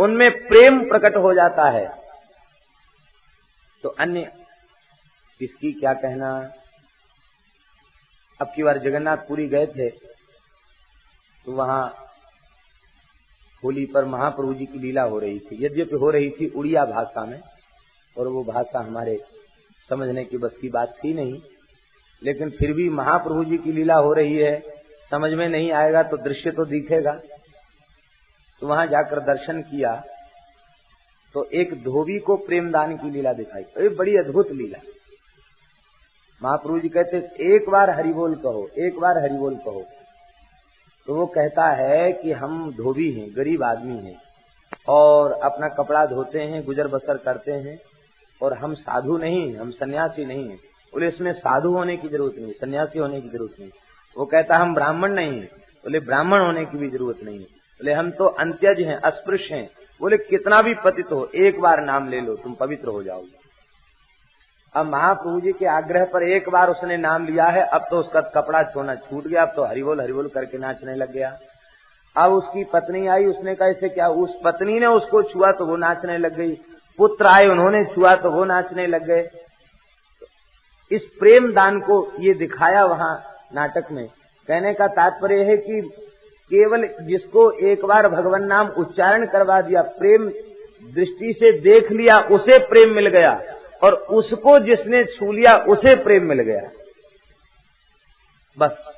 उनमें प्रेम प्रकट हो जाता है। तो अन्य इसकी क्या कहना? अब की बार जगन्नाथपुरी गए थे तो वहाँ होली पर महाप्रभु जी की लीला हो रही थी। यद्यपि हो रही थी उड़िया भाषा में, और वो भाषा हमारे समझने की बस की बात थी नहीं, लेकिन फिर भी महाप्रभु जी की लीला हो रही है, समझ में नहीं आएगा तो दृश्य तो दिखेगा। तो वहाँ जाकर दर्शन किया तो एक धोबी को प्रेमदान की लीला दिखाई। तो बड़ी अद्भुत लीला। महाप्रभु जी कहते, एक बार हरिबोल कहो, एक बार हरिबोल कहो। तो वो कहता है कि हम धोबी हैं, गरीब आदमी हैं, और अपना कपड़ा धोते हैं, गुजर बसर करते हैं, और हम साधु नहीं हम सन्यासी नहीं है। बोले, इसमें साधु होने की ज़रूरत नहीं, सन्यासी होने की ज़रूरत नहीं। वो कहता, हम ब्राह्मण नहीं है। बोले, ब्राह्मण होने की भी ज़रूरत नहीं है। बोले, हम तो अंत्यज हैं अस्पृश्य हैं। बोले, कितना भी पतित हो, एक बार नाम ले लो, तुम पवित्र हो जाओगे। अब महाप्रभु जी के आग्रह पर एक बार उसने नाम लिया है, अब तो उसका कपड़ा छोना छूट गया, अब तो हरिबोल हरिबोल करके नाचने लग गया। अब उसकी पत्नी आई, उसने कहा, इसे क्या, उस पत्नी ने उसको छुआ तो वो नाचने लग गई, पुत्र आए, उन्होंने छुआ तो वो नाचने लग गए। इस प्रेम दान को ये दिखाया वहाँ नाटक में। कहने का तात्पर्य है कि केवल जिसको एक बार भगवान नाम उच्चारण करवा दिया, प्रेम दृष्टि से देख लिया, उसे प्रेम मिल गया। और उसको जिसने छू लिया, उसे प्रेम मिल गया। बस,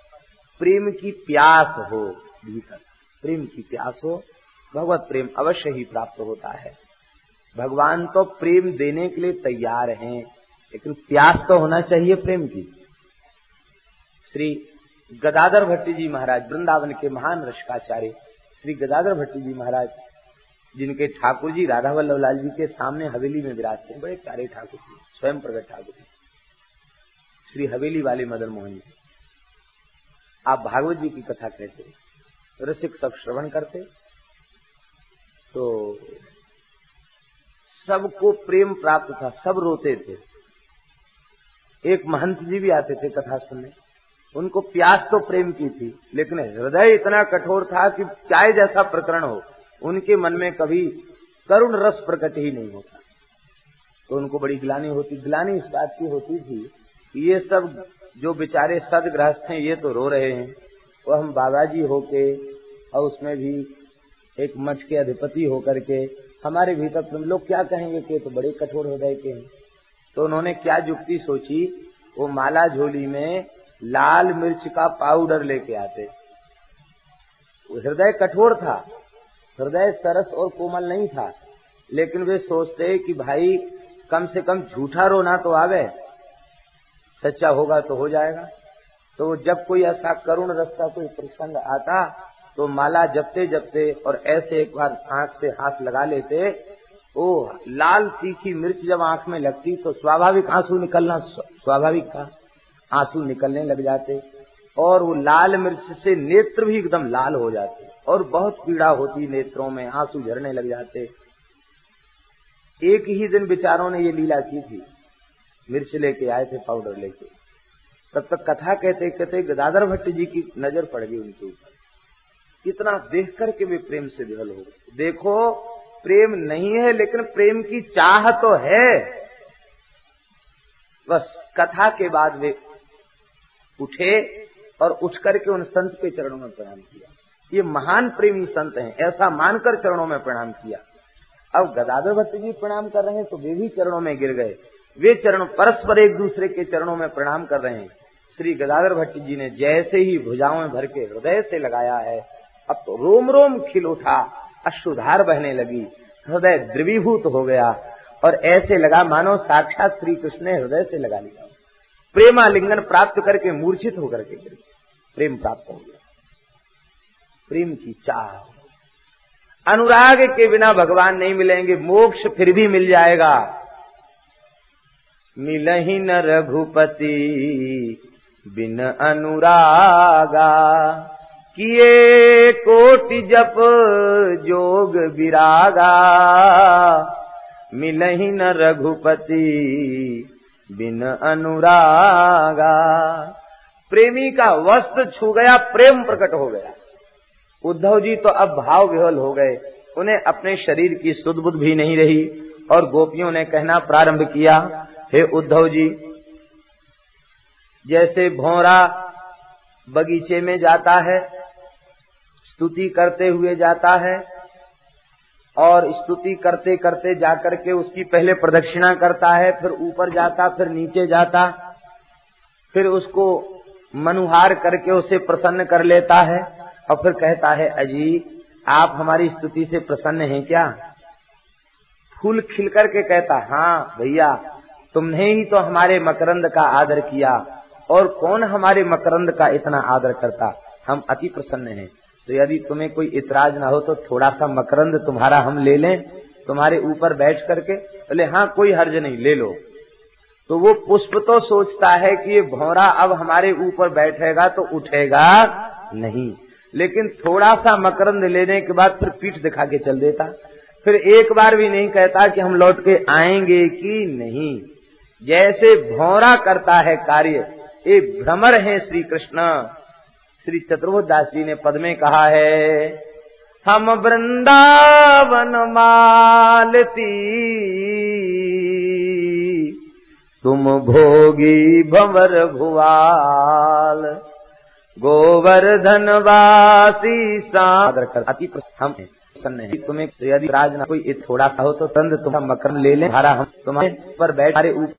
प्रेम की प्यास हो भीतर। प्रेम की प्यास हो, भगवत प्रेम अवश्य ही प्राप्त होता है। भगवान तो प्रेम देने के लिए तैयार हैं, लेकिन प्यास तो होना चाहिए प्रेम की। श्री गदाधर भट्टी जी महाराज, वृंदावन के महान रशकाचार्य श्री गदाधर भट्टी जी महाराज, जिनके ठाकुर जी राधा वल्लभ लाल जी के सामने हवेली में विराजते हैं बड़े प्यारे ठाकुर जी स्वयं प्रगट ठाकुर जी श्री हवेली वाले मदन मोहन जी, आप भागवत जी की कथा कहते रसिक सब श्रवण करते तो सबको प्रेम प्राप्त था, सब रोते थे। एक महंत जी भी आते थे कथा सुनने। उनको प्यास तो प्रेम की थी, लेकिन हृदय इतना कठोर था कि चाहे जैसा प्रकरण हो, उनके मन में कभी करुण रस प्रकट ही नहीं होता। तो उनको बड़ी ग्लानी होती, ग्लानी इस बात की होती थी कि ये सब जो बेचारे सदग्रस्त हैं, ये तो रो रहे हैं। वो हम बाबाजी होके और उसमें भी एक मठ के अधिपति होकर के, हमारे भीतर तुम लोग क्या कहेंगे कि तो बड़े कठोर हृदय के हैं। तो उन्होंने क्या युक्ति सोची, वो माला झोली में लाल मिर्च का पाउडर लेके आते। हृदय कठोर था, हृदय सरस और कोमल नहीं था, लेकिन वे सोचते कि भाई, कम से कम झूठा रोना तो आवे, सच्चा होगा तो हो जाएगा। तो जब कोई ऐसा करुण रस्ता कोई प्रसंग आता तो माला जपते जपते और ऐसे एक बार आँख से हाथ लगा लेते, ओ, लाल तीखी मिर्च जब आँख में लगती तो स्वाभाविक आँसू निकलना स्वाभाविक था। आँसू निकलने लग जाते और वो लाल मिर्च से नेत्र भी एकदम लाल हो जाते और बहुत पीड़ा होती नेत्रों में, आँसू झरने लग जाते। एक ही दिन बेचारों ने ये लीला की थी। मिर्च लेके आए थे पाउडर लेके। तब तक कथा कहते कहते गदाधर भट्ट जी की नज़र पड़ गई उनके ऊपर। इतना देख करके वे प्रेम से विहल हो गए। देखो, प्रेम नहीं है, लेकिन प्रेम की चाह तो है। बस कथा के बाद वे उठे और उठ करके उन संत के चरणों में प्रणाम किया। ये महान प्रेमी संत हैं, ऐसा मानकर चरणों में प्रणाम किया। अब गदाधर भट्ट जी प्रणाम कर रहे हैं तो वे भी चरणों में गिर गए। वे चरण परस्पर एक दूसरे के चरणों में प्रणाम कर रहे हैं। श्री गदाधर भट्ट जी ने जैसे ही भुजाओं में भर के हृदय से लगाया है, अब तो रोम रोम खिल उठा, अश्रुधार बहने लगी, हृदय द्रवीभूत हो गया और ऐसे लगा मानो साक्षात श्री कृष्ण ने हृदय से लगा लिया। प्रेमालिंगन प्राप्त करके मूर्छित होकर के प्रेम प्राप्त हो गया। प्रेम की चाह अनुराग के बिना भगवान नहीं मिलेंगे, मोक्ष फिर भी मिल जाएगा। मिलही न रघुपति बिन अनुरागा, किए कोटि जप जोग विरागा मिलही न रघुपति बिन अनुरागा। प्रेमी का वस्त्र छू गया, प्रेम प्रकट हो गया। उद्धव जी तो अब भाव विहल हो गए। उन्हें अपने शरीर की सुदबुद भी नहीं रही और गोपियों ने कहना प्रारंभ किया, हे उद्धव जी, जैसे भौरा बगीचे में जाता है, स्तुति करते हुए जाता है और स्तुति करते करते जाकर के उसकी पहले प्रदक्षिणा करता है, फिर ऊपर जाता, फिर नीचे जाता, फिर उसको मनुहार करके उसे प्रसन्न कर लेता है और फिर कहता है, अजी, आप हमारी स्तुति से प्रसन्न हैं क्या? फूल खिल करके कहता हाँ भैया, तुमने ही तो हमारे मकरंद का आदर किया, और कौन हमारे मकरंद का इतना आदर करता? हम अति प्रसन्न हैं। तो यदि तुम्हें कोई इतराज ना हो तो थोड़ा सा मकरंद तुम्हारा हम ले लें, तुम्हारे ऊपर बैठ करके। बोले हाँ कोई हर्ज नहीं, ले लो। तो वो पुष्प तो सोचता है कि ये भौरा अब हमारे ऊपर बैठेगा तो उठेगा नहीं। लेकिन थोड़ा सा मकरंद लेने के बाद फिर पीठ दिखा के चल देता। फिर एक बार भी नहीं कहता कि हम लौट के आएँगे कि नहीं। जैसे भौरा करता है कार्य, ये भ्रमर है श्री कृष्ण श्री चतुर्भुज दास जी ने पद में कहा है, हम वृंदावन मालती। तुम भोगी भंवर भुवाल। गोवर्धन वासी अति हम प्रसन्न है। तुम्हें यदि राज ना कोई थोड़ा सा हो तो तंद तुम्हारा मकर ले ले हम तुम्हारे पर बैठ ऊपर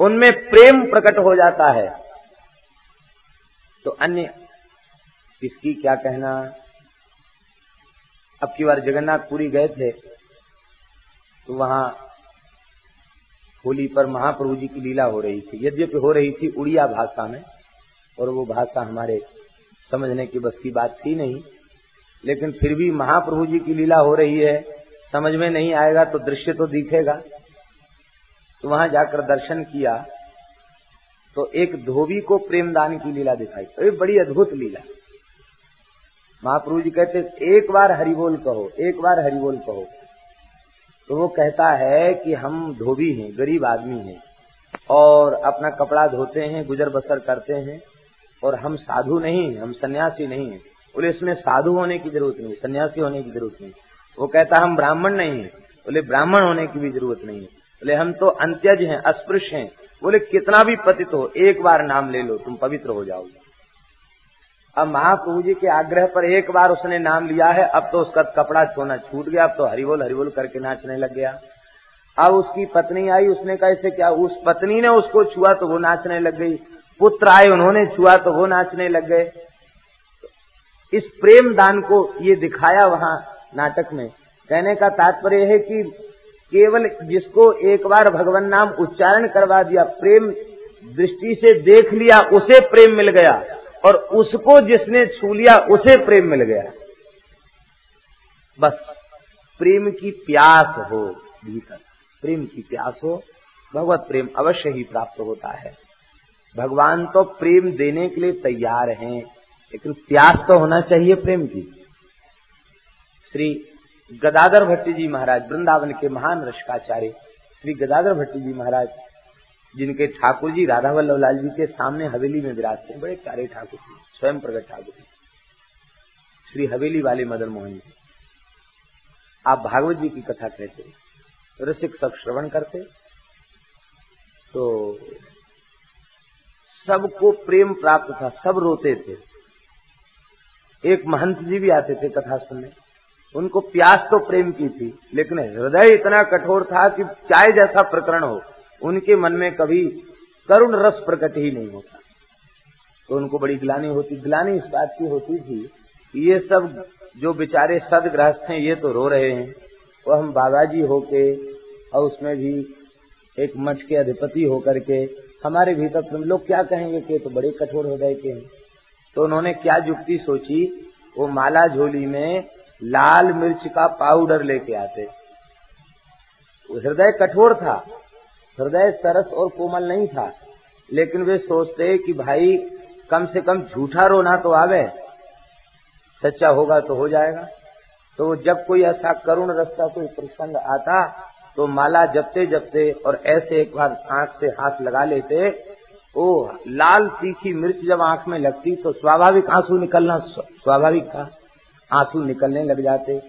उनमें प्रेम प्रकट हो जाता है। तो अन्य, इसकी क्या कहना? अब की बार जगन्नाथपुरी गए थे तो वहाँ होली पर महाप्रभु जी की लीला हो रही थी। यद्यपि हो रही थी उड़िया भाषा में, और वो भाषा हमारे समझने की बस की बात थी नहीं, लेकिन फिर भी महाप्रभु जी की लीला हो रही है, समझ में नहीं आएगा तो दृश्य तो दिखेगा। तो वहाँ जाकर दर्शन किया तो एक धोबी को प्रेमदान की लीला दिखाई। तो बड़ी अद्भुत लीला। महाप्रभु जी कहते, एक बार हरिबोल कहो, एक बार हरिबोल कहो। तो वो कहता है कि हम धोबी हैं, गरीब आदमी हैं, और अपना कपड़ा धोते हैं, गुजर बसर करते हैं, और हम साधु नहीं हम सन्यासी नहीं है। बोले, इसमें साधु होने की ज़रूरत नहीं, सन्यासी होने की ज़रूरत नहीं। वो कहता, हम ब्राह्मण नहीं है। बोले, ब्राह्मण होने की भी ज़रूरत नहीं है। बोले, हम तो अंत्यज हैं, अस्पृश्य हैं। बोले, कितना भी पतित हो, एक बार नाम ले लो, तुम पवित्र हो जाओगे। अब महाप्रभु जी के आग्रह पर एक बार उसने नाम लिया है, अब तो उसका कपड़ा छोना छूट गया, अब तो हरिबोल हरिबोल करके नाचने लग गया। अब उसकी पत्नी आई, उसने कहा, इसे क्या, उस पत्नी ने उसको छुआ तो वो नाचने लग गई, पुत्र आए, उन्होंने छुआ तो वो नाचने लग गए। इस प्रेम दान को ये दिखाया वहाँ नाटक में। कहने का तात्पर्य है कि केवल जिसको एक बार भगवान नाम उच्चारण करवा दिया, प्रेम दृष्टि से देख लिया, उसे प्रेम मिल गया। और उसको जिसने छू लिया, उसे प्रेम मिल गया। बस, प्रेम की प्यास हो भीतर। प्रेम की प्यास हो, भगवत प्रेम अवश्य ही प्राप्त होता है। भगवान तो प्रेम देने के लिए तैयार हैं, लेकिन प्यास तो होना चाहिए प्रेम की। श्री गदाधर भट्टी जी महाराज, वृंदावन के महान रशकाचार्य श्री गदाधर भट्टी जी महाराज, जिनके ठाकुर जी राधा वल्लभ लाल जी के सामने हवेली में विराजते हैं, बड़े प्यारे ठाकुर जी, स्वयं प्रगट ठाकुर जी, श्री हवेली वाले मदन मोहन जी। आप भागवत जी की कथा कहते रसिक सब श्रवण करते तो सबको प्रेम प्राप्त था, सब रोते थे। एक महंत जी भी आते थे कथा सुनने। उनको प्यास तो प्रेम की थी, लेकिन हृदय इतना कठोर था कि चाय जैसा प्रकरण हो, उनके मन में कभी करुण रस प्रकट ही नहीं होता। तो उनको बड़ी ग्लानी होती, ग्लानी इस बात की होती थी कि ये सब जो बेचारे सदग्रस्त हैं, ये तो रो रहे हैं। वो हम बाबाजी होके और उसमें भी एक मठ के अधिपति होकर के, हमारे भीतर तुम लोग क्या कहेंगे कि तो बड़े कठोर हृदय के हैं। तो उन्होंने क्या युक्ति सोची, वो माला झोली में लाल मिर्च का पाउडर लेके आते। हृदय कठोर था, हृदय सरस और कोमल नहीं था, लेकिन वे सोचते कि भाई, कम से कम झूठा रोना तो आवे, सच्चा होगा तो हो जाएगा। तो जब कोई ऐसा करुण रस्ता कोई प्रसंग आता तो माला जपते जपते और ऐसे एक बार आँख से हाथ लगा लेते ओ लाल तीखी मिर्च जब आँख में लगती तो स्वाभाविक आँसू निकलना स्वाभाविक था। आँसू निकलने लग जाते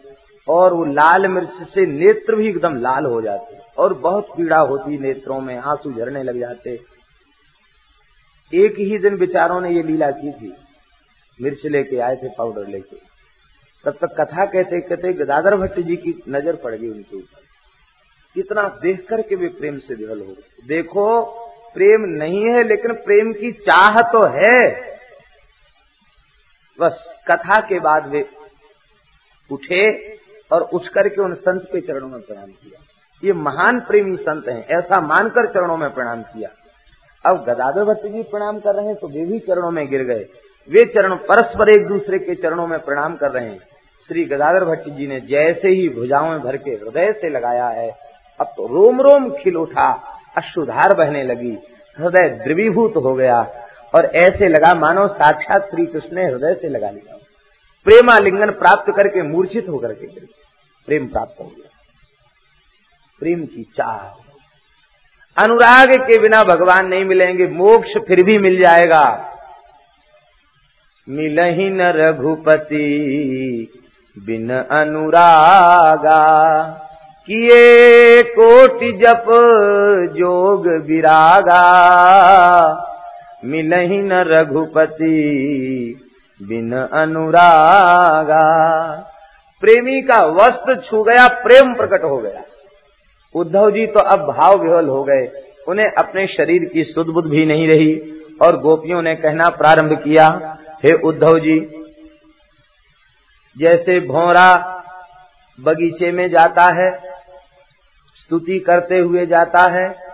और वो लाल मिर्च से नेत्र भी एकदम लाल हो जाते और बहुत पीड़ा होती नेत्रों में, आँसू झरने लग जाते। एक ही दिन विचारों ने ये लीला की थी। मिर्च लेके आए थे पाउडर लेके। तब तक कथा कहते कहते गदाधर भट्ट जी की नज़र पड़ गई उनके ऊपर। कितना देख करके वे प्रेम से विहल हो गए। देखो, प्रेम नहीं है, लेकिन प्रेम की चाह तो है। बस कथा के बाद वे उठे और उठ करके उन संत के चरणों में प्रणाम किया। ये महान प्रेमी संत हैं, ऐसा मानकर चरणों में प्रणाम किया। अब गदाधर भट्ट जी प्रणाम कर रहे हैं तो वे भी चरणों में गिर गए। वे चरण परस्पर एक दूसरे के चरणों में प्रणाम कर रहे हैं। श्री गदाधर भट्ट जी ने जैसे ही भुजाओं में भर के हृदय से लगाया है, अब तो रोम रोम खिल उठा, अश्रुधार बहने लगी, हृदय द्रवीभूत हो गया, और ऐसे लगा मानो साक्षात श्री कृष्ण ने हृदय से लगा लिया। प्रेमालिंगन प्राप्त करके मूर्छित होकर के प्रेम प्राप्त हो गया। प्रेम की चाह। अनुराग के बिना भगवान नहीं मिलेंगे। मोक्ष फिर भी मिल जाएगा। मिलही न रघुपति बिन अनुरागा। किए कोटि जप जोग विरागा। मिलही न रघुपति बिन अनुरागा। प्रेमी का वस्त्र छू गया, प्रेम प्रकट हो गया। उद्धव जी तो अब भाव विहल हो गए। उन्हें अपने शरीर की सुध बुद्ध भी नहीं रही और गोपियों ने कहना प्रारंभ किया, हे उद्धव जी, जैसे भौरा बगीचे में जाता है, स्तुति करते हुए जाता है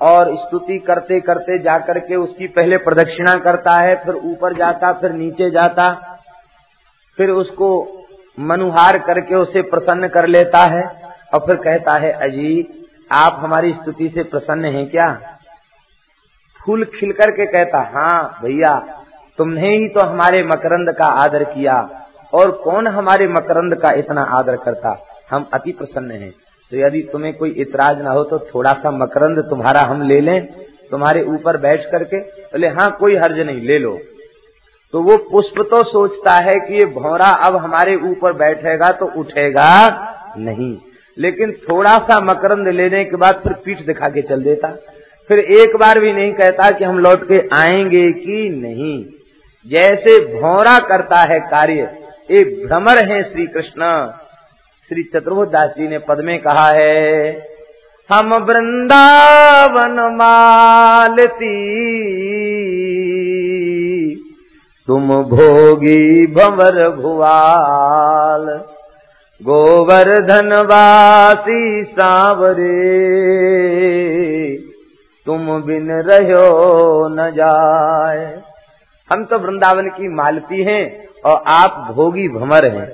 और स्तुति करते करते जाकर के उसकी पहले प्रदक्षिणा करता है, फिर ऊपर जाता, फिर नीचे जाता, फिर उसको मनुहार करके उसे प्रसन्न कर लेता है और फिर कहता है अजी आप हमारी स्तुति से प्रसन्न हैं क्या? फूल खिल करके कहता हाँ भैया, तुमने ही तो हमारे मकरंद का आदर किया और कौन हमारे मकरंद का इतना आदर करता? हम अति प्रसन्न हैं। तो यदि तुम्हें कोई इतराज ना हो तो थोड़ा सा मकरंद तुम्हारा हम ले लें, तुम्हारे ऊपर बैठ करके, बोले हाँ कोई हर्ज नहीं, ले लो। तो वो पुष्प तो सोचता है कि ये भौरा अब हमारे ऊपर बैठेगा तो उठेगा नहीं। लेकिन थोड़ा सा मकरंद लेने के बाद फिर पीठ दिखा के चल देता। फिर एक बार भी नहीं कहता कि हम लौट के आएँगे कि नहीं। जैसे भौरा करता है कार्य, ये भ्रमर है श्री कृष्ण श्री चतुर्भुदास जी ने पद में कहा है, हम वृंदावन मालती। तुम भोगी भंवर भुआल गोवर्धन वासी सांवरे। तुम बिन रहो न जाए हम तो वृंदावन की मालती हैं और आप भोगी भमर हैं।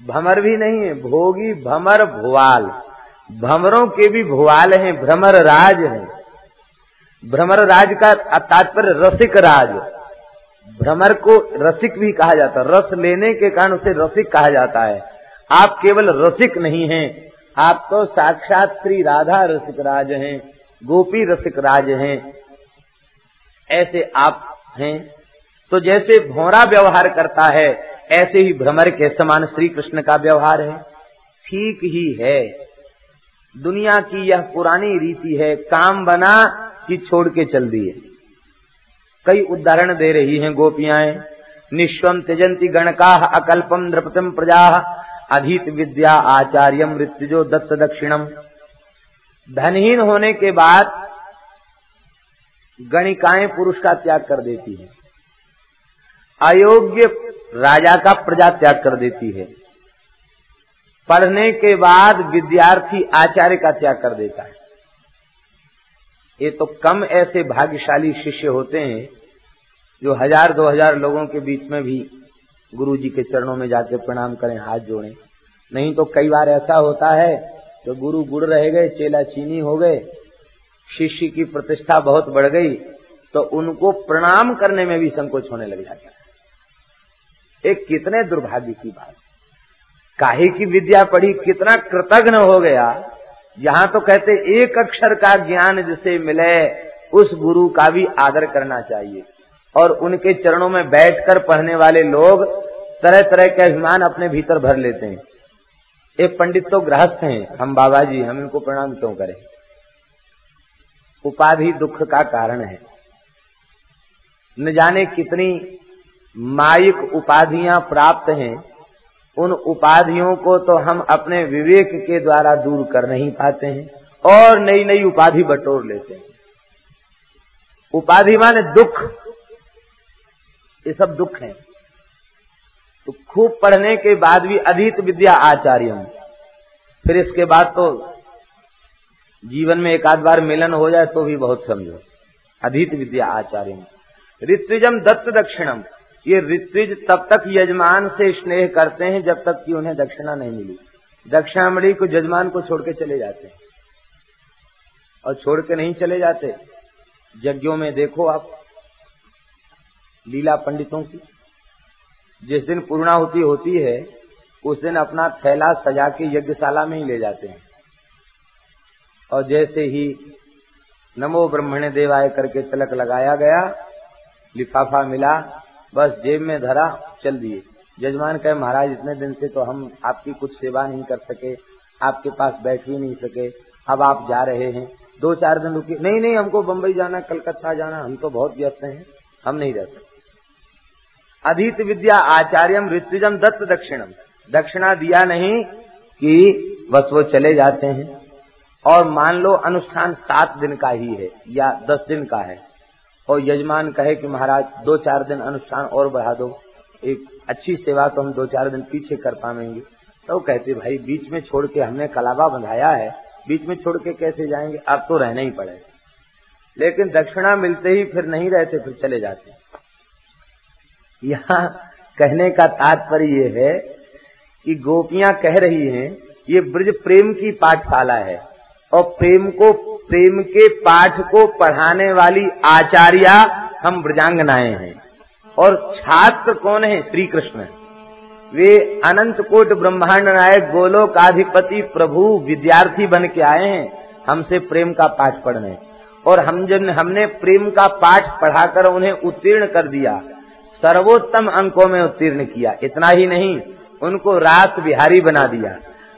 भमर भी नहीं है, भोगी भमर भुवाल। भमरों के भी भुआल हैं, भ्रमर राज है। भ्रमर राज का तात्पर्य रसिक राज। भ्रमर को रसिक भी कहा जाता है। रस लेने के कारण उसे रसिक कहा जाता है। आप केवल रसिक नहीं हैं, आप तो साक्षात श्री राधा रसिक राज हैं, गोपी रसिक राज हैं। ऐसे आप हैं। तो जैसे भौरा व्यवहार करता है ऐसे ही भ्रमर के समान श्री कृष्ण का व्यवहार है। ठीक ही है। दुनिया की यह पुरानी रीति है, काम बना कि छोड़ के चल दिए। कई उदाहरण दे रही हैं गोपियाएँ। निश्वम त्यजंती गणका अकल्पम द्रपतम प्रजा। अधीत विद्या आचार्य मृत्युजो दत्त दक्षिणम धनहीन होने के बाद गणिकाएँ पुरुष का त्याग कर देती है। अयोग्य राजा का प्रजा त्याग कर देती है। पढ़ने के बाद विद्यार्थी आचार्य का त्याग कर देता है। ये तो कम ऐसे भाग्यशाली शिष्य होते हैं, जो हज़ार दो हज़ार लोगों के बीच में भी गुरु जी के चरणों में जाकर प्रणाम करें, हाथ जोड़ें। नहीं तो कई बार ऐसा होता है तो गुरु गुड़ रह गए, चेला चीनी हो गए, शिष्य की प्रतिष्ठा बहुत बढ़ गई तो उनको प्रणाम करने में भी संकोच होने लग जाता है। एक कितने दुर्भाग्य की बात। काहे की विद्या पढ़ी कितना कृतज्ञ हो गया। यहाँ तो कहते एक अक्षर का ज्ञान जिसे मिले, उस गुरु का भी आदर करना चाहिए। और उनके चरणों में बैठकर पढ़ने वाले लोग तरह तरह के अभिमान अपने भीतर भर लेते हैं। एक पंडित तो गृहस्थ हैं। हम बाबा जी, हम इनको प्रणाम क्यों करें? उपाधि दुख का कारण है। न जाने कितनी माइक उपाधियाँ प्राप्त हैं, उन उपाधियों को तो हम अपने विवेक के द्वारा दूर कर नहीं पाते हैं और नई नई उपाधि बटोर लेते हैं। उपाधि माने दुख। ये सब दुख है। तो खूब पढ़ने के बाद भी अधित विद्या आचार्य हूँ फिर इसके बाद तो जीवन में एक आध बार मिलन हो जाए तो भी बहुत समझो। अधित विद्या आचार्य ऋत्विजम दत्त दक्षिणम। ये ऋत्विज तब तक यजमान से स्नेह करते हैं जब तक कि उन्हें दक्षिणा नहीं मिली। दक्षिणामणि को यजमान को छोड़ के चले जाते हैं। और छोड़ के नहीं चले जाते, यज्ञों में देखो आप, लीला पंडितों की। जिस दिन पूर्णाहुति होती है, उस दिन अपना थैला सजा के यज्ञशाला में ही ले जाते हैं। और जैसे ही नमो ब्रह्मणे देवाय करके तिलक लगाया गया, लिफाफा मिला बस जेब में धरा, चल दिए। जजमान कहे, महाराज, इतने दिन से तो हम आपकी कुछ सेवा नहीं कर सके, आपके पास बैठ भी नहीं सके। अब आप जा रहे हैं। दो चार दिन रुकी नहीं नहीं, हमको बंबई जाना, कलकत्ता जाना, हम तो बहुत व्यस्त हैं। हम नहीं रह सकते। अधीत विद्या आचार्यम ऋतुजम दत्त दक्षिणम। दक्षिणा दिया नहीं कि बस वो चले जाते हैं। और मान लो, अनुष्ठान सात दिन का ही है, या दस दिन का है। और यजमान कहे कि महाराज, दो चार दिन अनुष्ठान और बढ़ा दो। एक अच्छी सेवा तो हम दो चार दिन पीछे कर पाएँगे। तो कहते, भाई, बीच में छोड़ के हमने कलाबा बंधाया है। बीच में छोड़ के कैसे जाएँगे? अब तो रहना ही पड़ेगा। लेकिन दक्षिणा मिलते ही फिर नहीं रहते फिर चले जाते। यहाँ कहने का तात्पर्य ये है कि गोपियाँ कह रही हैं, ये ब्रज प्रेम की पाठशाला है और प्रेम को प्रेम के पाठ को पढ़ाने वाली आचार्या हम ब्रजांगनाएँ हैं। और छात्र कौन है? श्री कृष्ण वे अनंत कोट ब्रह्मांड नायक गोलोकाधिपति प्रभु विद्यार्थी बन के आए हैं। हमसे प्रेम का पाठ पढ़ने। और हम जब हमने प्रेम का पाठ पढ़ाकर उन्हें उत्तीर्ण कर दिया। सर्वोत्तम अंकों में उत्तीर्ण किया। इतना ही नहीं, उनको रास बिहारी बना दिया।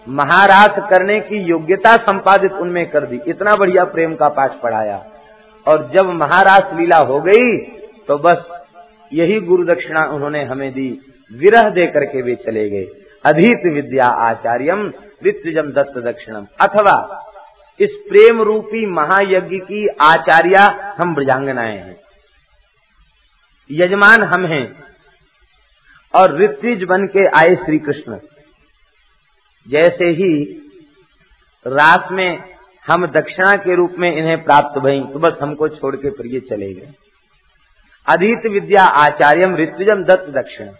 महारास करने की योग्यता संपादित उनमें कर दी। इतना बढ़िया प्रेम का पाठ पढ़ाया। और जब महारास लीला हो गई तो बस यही गुरु दक्षिणा उन्होंने हमें दी। विरह दे करके वे चले गए। अधीत विद्या आचार्यम वित्तजम दत्त दक्षिणम। अथवा इस प्रेम रूपी महायज्ञ की आचार्य हम ब्रजांगनाएँ हैं। यजमान हम हैं। और ऋत्विज बन के आए श्री कृष्ण जैसे ही रास में हम दक्षिणा के रूप में इन्हें प्राप्त भई तो बस हमको छोड़ के प्रिय चले गए। अधीत विद्या आचार्यम ऋत्विजम दत्त दक्षिण।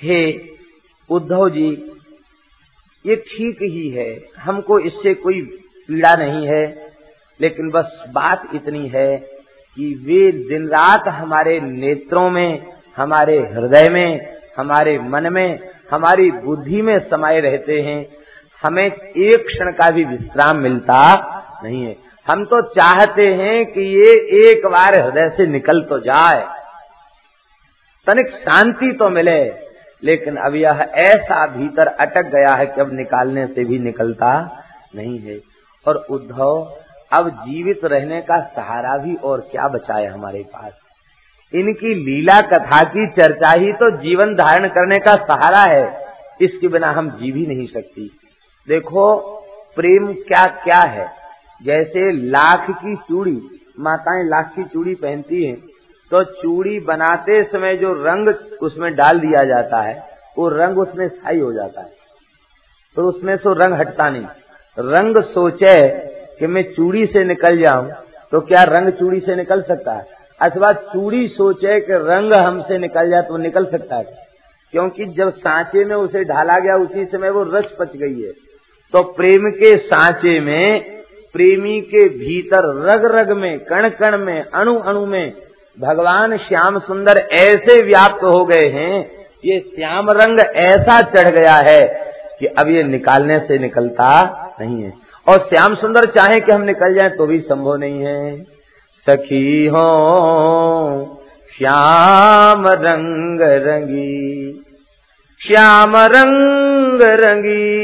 हे उद्धव जी, ये ठीक ही है, हमको इससे कोई पीड़ा नहीं है, लेकिन बस बात इतनी है कि वे दिन रात हमारे नेत्रों में, हमारे हृदय में, हमारे मन में हमारी बुद्धि में समाये रहते हैं, हमें एक क्षण का भी विश्राम मिलता नहीं है। हम तो चाहते हैं कि ये एक बार हृदय से निकल तो जाए, तनिक शांति तो मिले, लेकिन अब यह ऐसा भीतर अटक गया है कि अब निकालने से भी निकलता नहीं है। और उद्धव, अब जीवित रहने का सहारा भी और क्या बचा है हमारे पास? इनकी लीला कथा की चर्चा ही तो जीवन धारण करने का सहारा है। इसके बिना हम जी भी नहीं सकती। देखो, प्रेम क्या क्या है। जैसे लाख की चूड़ी, माताएँ लाख की चूड़ी पहनती हैं तो चूड़ी बनाते समय जो रंग उसमें डाल दिया जाता है, वो रंग उसमें स्थायी हो जाता है। तो उसमें से रंग हटता नहीं। रंग सोचे कि मैं चूड़ी से निकल जाऊँ तो क्या रंग चूड़ी से निकल सकता है? अथवा चूड़ी सोचे कि रंग हमसे निकल जाए तो निकल सकता है। क्योंकि जब सांचे में उसे ढाला गया, उसी समय वो रच पच गई है। तो प्रेम के सांचे में, प्रेमी के भीतर रग रग में कण कण में अणु अणु में भगवान श्याम सुंदर ऐसे व्याप्त हो गए हैं, ये श्याम रंग ऐसा चढ़ गया है कि अब ये निकालने से निकलता नहीं है। और श्याम सुंदर चाहे कि हम निकल जाएँ तो भी संभव नहीं है। सखी हो, श्याम रंग रंगी। श्याम रंग रंगी।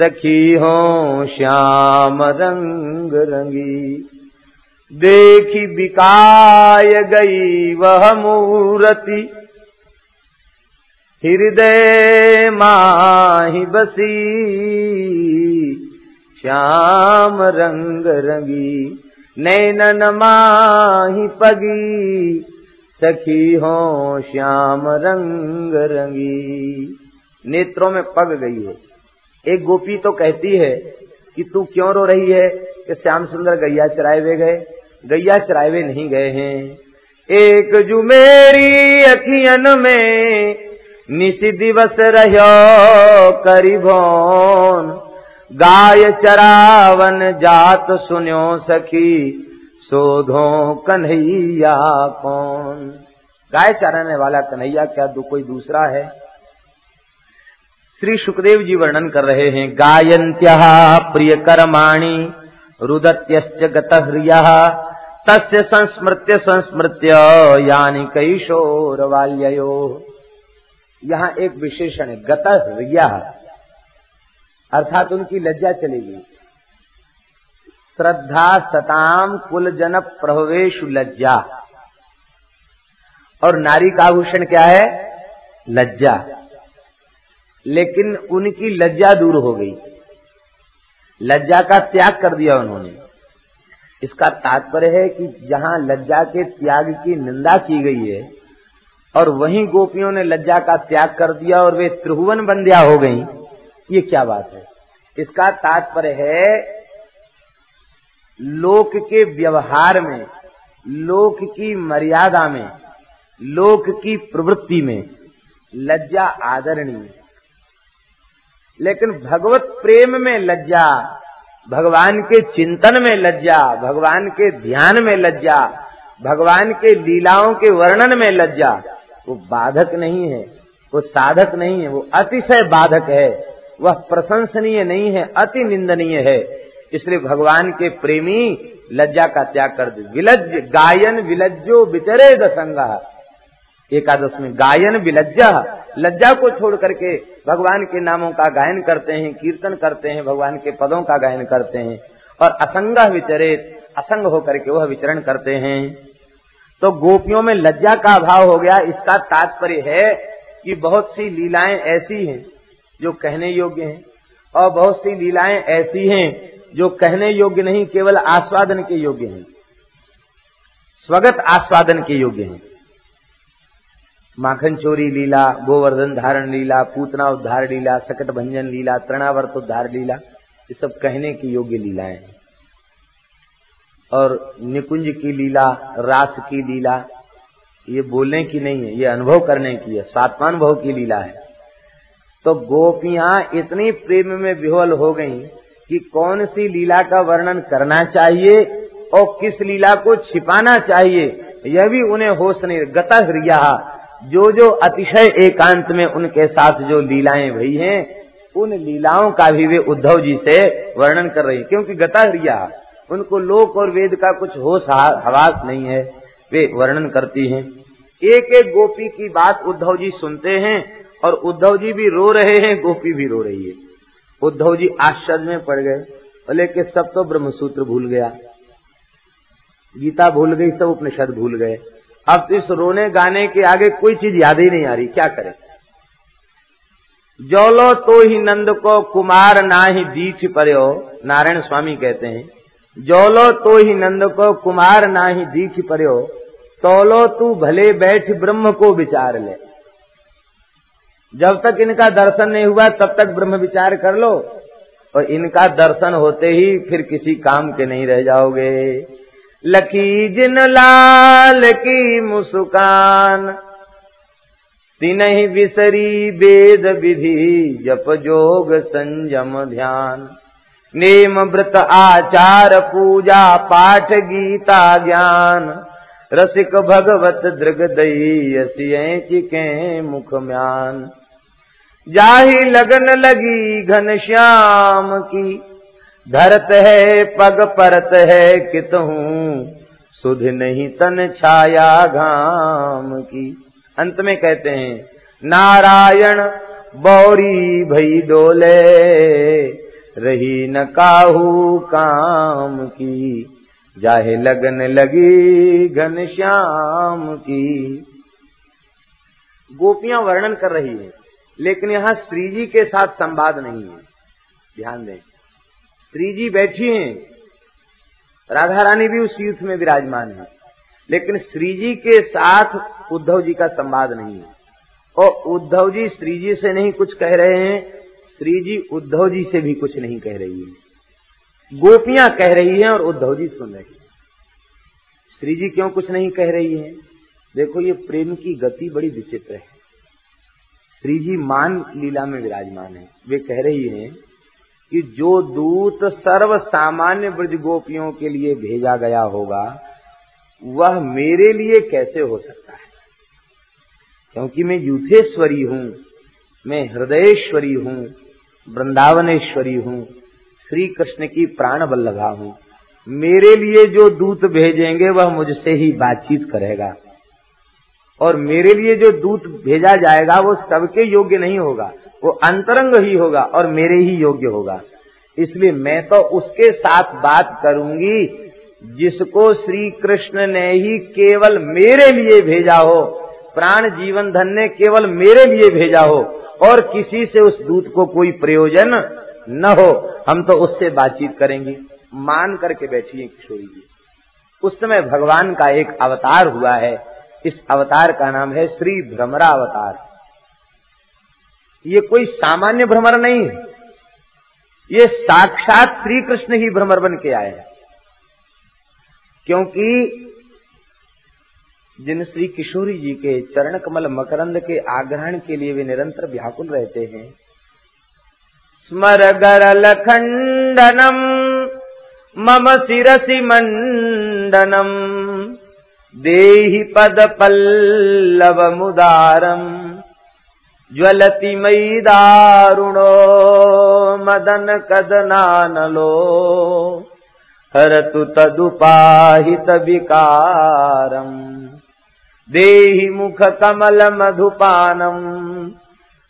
सखी हो, श्याम रंग रंगी। देखी बिकाय गई वह मूर्ति। हृदय माही बसी। श्याम रंग रंगी, नैनन माही पगी, सखी हो श्याम रंग रंगी। नेत्रों में पग गई है। एक गोपी तो कहती है कि तू क्यों रो रही है कि श्याम सुंदर गैया चराए हुए गए? गैया चराए हुए नहीं गए हैं। एक जु मेरी अखियन में निश दिवस रहो करीबोन गाय चरावन जात सुन्यो सखी सोधो कन्हैया कौन? गाय चराने वाला कन्हैया, क्या दो कोई दूसरा है? श्री सुखदेव जी वर्णन कर रहे हैं गायंत्य प्रिय कर्माणी रुदत्यश्च गतह्रिय तस्य संस्मृत्य संस्मृत्य यानी कैशोर वाल्यो यहाँ एक विशेषण है गतह्रिया अर्थात उनकी लज्जा चली गई श्रद्धा सताम कुल जन प्रभवेश लज्जा। और नारी का आभूषण क्या है? लज्जा। लेकिन उनकी लज्जा दूर हो गई। लज्जा का त्याग कर दिया उन्होंने। इसका तात्पर्य है कि जहाँ लज्जा के त्याग की निंदा की गई है, और वहीं गोपियों ने लज्जा का त्याग कर दिया और वे त्रिभुवन बंध्या हो गई ये क्या बात है? इसका तात्पर्य है, लोक के व्यवहार में, लोक की मर्यादा में, लोक की प्रवृत्ति में लज्जा आदरणीय लेकिन भगवत प्रेम में लज्जा, भगवान के चिंतन में लज्जा, भगवान के ध्यान में लज्जा, भगवान के लीलाओं के वर्णन में लज्जा, वो बाधक नहीं है, वो साधक नहीं है, वो अतिशय बाधक है। वह प्रशंसनीय नहीं है, अति निंदनीय है। इसलिए भगवान के प्रेमी लज्जा का त्याग कर दे। विलज गायन विलज्जो विचरे दसंगा एकादश में गायन विलज्जा। लज्जा को छोड़ करके भगवान के नामों का गायन करते हैं, कीर्तन करते हैं, भगवान के पदों का गायन करते हैं और असंग विचरे, असंग होकर के वह विचरण करते हैं। तो गोपियों में लज्जा का अभाव हो गया। इसका तात्पर्य है कि बहुत सी लीलाएँ ऐसी हैं जो कहने योग्य हैं। और बहुत सी लीलाएँ ऐसी हैं जो कहने योग्य नहीं, केवल आस्वादन के योग्य हैं। स्वगत आस्वादन के योग्य हैं। माखन चोरी लीला, गोवर्धन धारण लीला, पूतना उद्धार लीला, सकट भंजन लीला, तृणावर्त उद्धार लीला, ये सब कहने की योग्य लीलाएँ हैं। और निकुंज की लीला, रास की लीला, ये बोलने की नहीं है, ये अनुभव करने की है, स्वात्मानुभव की लीला है। तो गोपियाँ इतनी प्रेम में विह्वल हो गईं कि कौन सी लीला का वर्णन करना चाहिए और किस लीला को छिपाना चाहिए, यह भी उन्हें होश नहीं, गता जो जो अतिशय एकांत में उनके साथ जो लीलाएँ भई हैं, उन लीलाओं का भी वे उद्धव जी से वर्णन कर रही क्योंकि गता हृया उनको लोक और वेद का कुछ होश हवास नहीं है, वे वर्णन करती हैं। एक एक गोपी की बात उद्धव जी सुनते हैं और उद्धव जी भी रो रहे हैं, गोपी भी रो रही है। उद्धव जी आश्चर्य में पड़ गए बोले कि सब तो ब्रह्मसूत्र भूल गया। गीता भूल गई, सब उपनिषद भूल गए। अब तो इस रोने गाने के आगे कोई चीज़ याद ही नहीं आ रही, क्या करे? जोलो तो ही नंद को कुमार ना ही दीछ पर्यो, नारायण स्वामी कहते हैं। जोलो तो ही नंद को कुमार ना ही दीख पर्यो, तोलो तू भले बैठ ब्रह्म को विचार ले। जब तक इनका दर्शन नहीं हुआ, तब तक ब्रह्म विचार कर लो। और इनका दर्शन होते ही फिर किसी काम के नहीं रह जाओगे। लकी जिन लाल की मुस्कान तीन ही विसरी वेद विधि, जप जोग संयम ध्यान। नेम व्रत आचार पूजा पाठ गीता ज्ञान। रसिक भगवत दृग दई चिके मुख म्यान। जाही लगन लगी घन श्याम की, धरत है पग परत है कितहू सुध नहीं तन छाया घाम की। अंत में कहते हैं, नारायण बौरी भई डोले, रही न काहू काम की। जाहे लगन लगी घन श्याम की। गोपियाँ वर्णन कर रही है, लेकिन यहाँ श्री जी के साथ संवाद नहीं है। ध्यान दें श्री जी बैठी हैं। राधा रानी भी उस युद्ध में विराजमान है, लेकिन श्री जी के साथ उद्धव जी का संवाद नहीं है। और उद्धव जी श्री जी से नहीं कुछ कह रहे हैं श्री जी उद्धव जी से भी कुछ नहीं कह रही है। गोपियाँ कह रही हैं और उद्धव जी सुन रहे हैं। श्री जी क्यों कुछ नहीं कह रही है? देखो, ये प्रेम की गति बड़ी विचित्र है। श्री जी मान लीला में विराजमान है। वे कह रही हैं कि जो दूत सर्व सामान्य ब्रज गोपियों के लिए भेजा गया होगा, वह मेरे लिए कैसे हो सकता है? क्योंकि मैं यूथेश्वरी हूँ, मैं हृदयेश्वरी हूँ, वृंदावनेश्वरी हूँ श्री कृष्ण की प्राण बल्लभा हूँ। मेरे लिए जो दूत भेजेंगे, वह मुझसे ही बातचीत करेगा। और मेरे लिए जो दूत भेजा जाएगा, वो सबके योग्य नहीं होगा। वो अंतरंग ही होगा और मेरे ही योग्य होगा। इसलिए मैं तो उसके साथ बात करूँगी, जिसको श्री कृष्ण ने ही केवल मेरे लिए भेजा हो। प्राण जीवन धन ने केवल मेरे लिए भेजा हो। और किसी से उस दूत को कोई प्रयोजन न हो, हम तो उससे बातचीत करेंगे। मान करके बैठिए किशोरी जी। उस समय भगवान का एक अवतार हुआ है। इस अवतार का नाम है श्री भ्रमरा अवतार ये कोई सामान्य भ्रमर नहीं है। ये साक्षात श्री कृष्ण ही भ्रमर बन के आए हैं। क्योंकि जिन श्री किशोरी जी के चरण कमल मकरंद के आग्रहण के लिए वे निरंतर व्याकुल रहते हैं स्मरगरलखण्डनम् मम शिरसि मण्डनम् देहि पदपल्लवमुदारम् ज्वलति मयि दारुणो मदनकदनानलो हरतु तदुपाहितविकारम् देहि मुखकमलमधुपानम्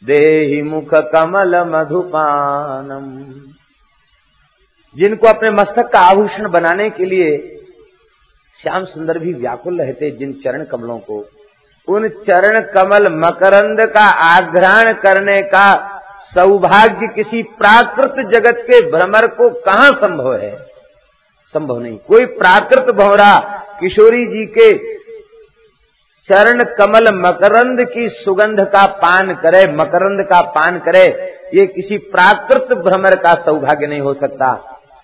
देहि मुख कमल मधुपानम। जिनको अपने मस्तक का आभूषण बनाने के लिए श्याम सुंदर भी व्याकुल रहते जिन चरण कमलों को। उन चरण कमल मकरंद का आग्रहण करने का सौभाग्य किसी प्राकृत जगत के भ्रमर को कहाँ संभव है? संभव नहीं। कोई प्राकृत भौरा किशोरी जी के चरण कमल मकरंद की सुगंध का पान करे, मकरंद का पान करे, ये किसी प्राकृत भ्रमर का सौभाग्य नहीं हो सकता।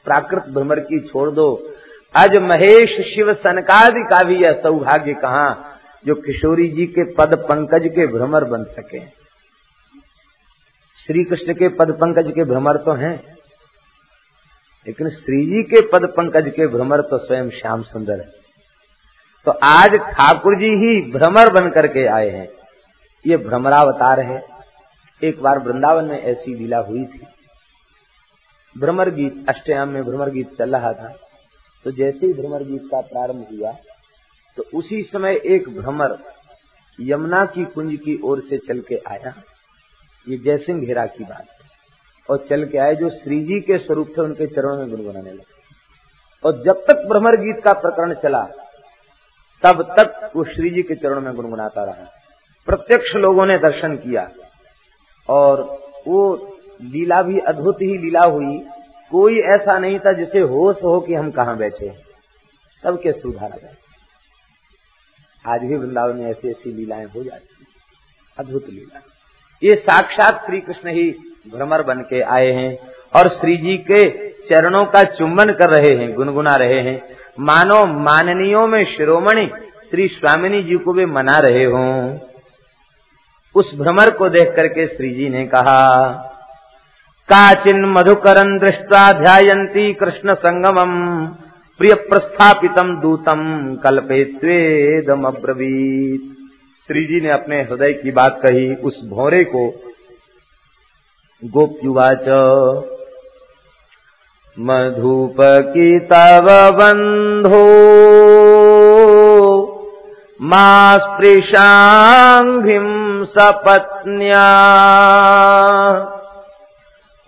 प्राकृत भ्रमर की छोड़ दो। आज महेश शिव सनकादि का भी यह सौभाग्य कहा, जो किशोरी जी के पद पंकज के भ्रमर बन सके। श्री कृष्ण के पद पंकज के भ्रमर तो हैं, लेकिन श्री जी के पद पंकज के भ्रमर तो स्वयं श्याम सुंदर है। तो आज ठाकुर जी ही भ्रमर बन करके आए हैं। ये भ्रमरावतार है। एक बार वृंदावन में ऐसी लीला हुई थी। भ्रमर गीत, अष्टयाम में भ्रमर गीत चल रहा था। तो जैसे ही भ्रमर गीत का प्रारंभ हुआ तो उसी समय एक भ्रमर यमुना की कुंज की ओर से चल के आया। ये जयसिंह घेरा की बात है। और चल के आए जो श्री जी के स्वरूप थे, उनके चरणों में गुनगुनाने लगे। और जब तक भ्रमर गीत का प्रकरण चला तब तक वो श्री जी के चरणों में गुनगुनाता रहा। प्रत्यक्ष लोगों ने दर्शन किया और वो लीला भी अद्भुत ही लीला हुई। कोई ऐसा नहीं था जिसे होश हो कि हम कहा बैठे। सबके सुधारा गए आज भी वृंदावन में ऐसी ऐसी लीलाएँ हो जाती अद्भुत लीला। ये साक्षात श्री कृष्ण ही भ्रमर बन के आए हैं और श्री जी के चरणों का चुंबन कर रहे हैं, गुनगुना रहे हैं। मानो माननीयों में शिरोमणि श्री स्वामिनी जी को भी मना रहे हों। उस भ्रमर को देख करके श्री जी ने कहा, काचिन मधुकरन दृष्टा ध्यायंती कृष्ण संगमम, प्रिय प्रस्थापितम दूतम कल्पेत्वेदम अब्रवीत श्री जी ने अपने हृदय की बात कही, उस भौरे को, गोप्युवाच मधुपकितवबन्धो मास्पृशाङ्घिम् सपत्न्या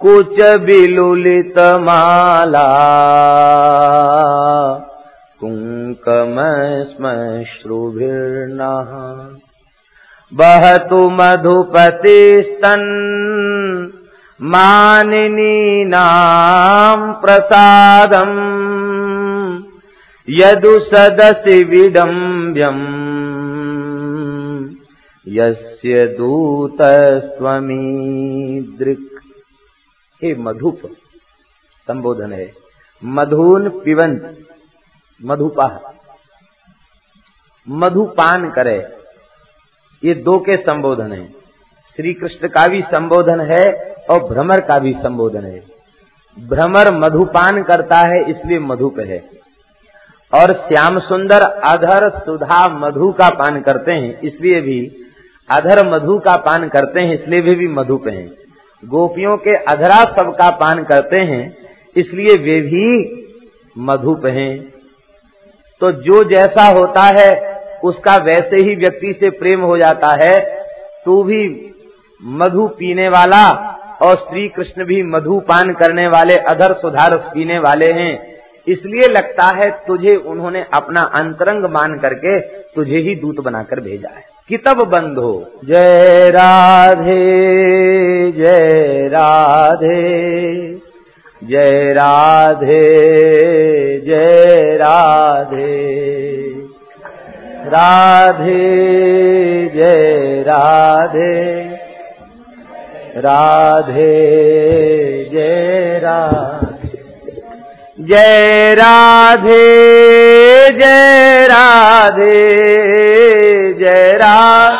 कुचविलुलितमाला कुङ्कम स्म वहतु मधुपतिस्तन् मानिनीनाम् प्रसादम् यदु सदसि विडम्ब्यम्। यस्य दूतस्त्वमीदृक्। हे मधुप, संबोधन है। मधुन पिवन मधुपा मधुपान करे, ये दो के संबोधन है। श्री कृष्ण का भी संबोधन है और भ्रमर का भी संबोधन है। भ्रमर मधुपान करता है इसलिए मधुप है। और श्याम सुंदर अधर सुधा मधु का पान करते हैं इसलिए भी अधर मधु का पान करते हैं इसलिए भी, भी मधुप हैं। गोपियों के अधरा सब का पान करते हैं इसलिए वे भी मधुप हैं। तो जो जैसा होता है उसका वैसे ही व्यक्ति से प्रेम हो जाता है तू भी मधु पीने वाला और श्री कृष्ण भी मधु पान करने वाले, अधर सुधारस पीने वाले हैं। इसलिए लगता है तुझे उन्होंने अपना अंतरंग मान करके तुझे ही दूत बनाकर भेजा है। कि तब बंद हो? जय राधे जय राधे जय राधे जय राधे। राधे, जय राधे। राधे, जय राधे। जय राधे जय राधे जय राधे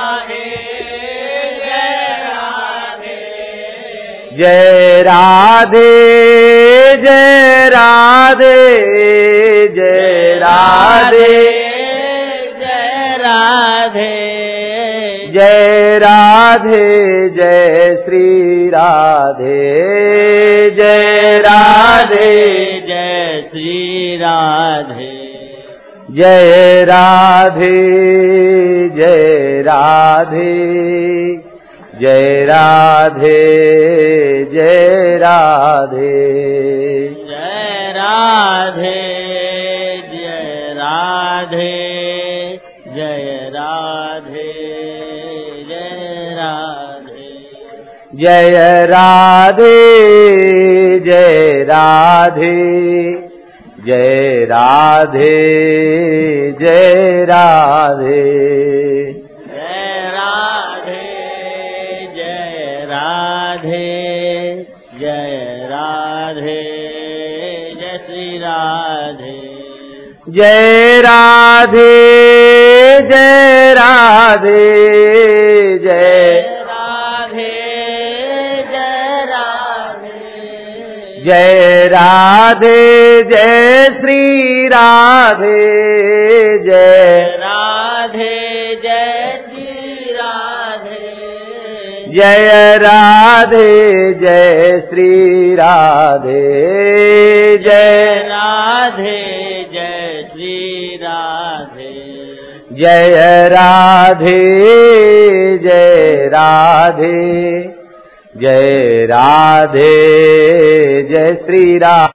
जय राधे जय राधे जय राधे। जय राधे। जय राधे जय श्री राधे। जय राधे जय श्री राधे। जय राधे जय राधे। जय राधे जय राधे। जय राधे जय राधे जय राधे जय राधे जय राधे जय राधे जय राधे। जय राधे जय राधे जय राधे जय श्री राधे। जय राधे जय राधे जय जय राधे जय श्री राधे जय। राधे जय श्री राधे। जय राधे जय श्री राधे जय। राधे जय श्री राधे। जय राधे जय राधे। जय राधे जय श्री राधे।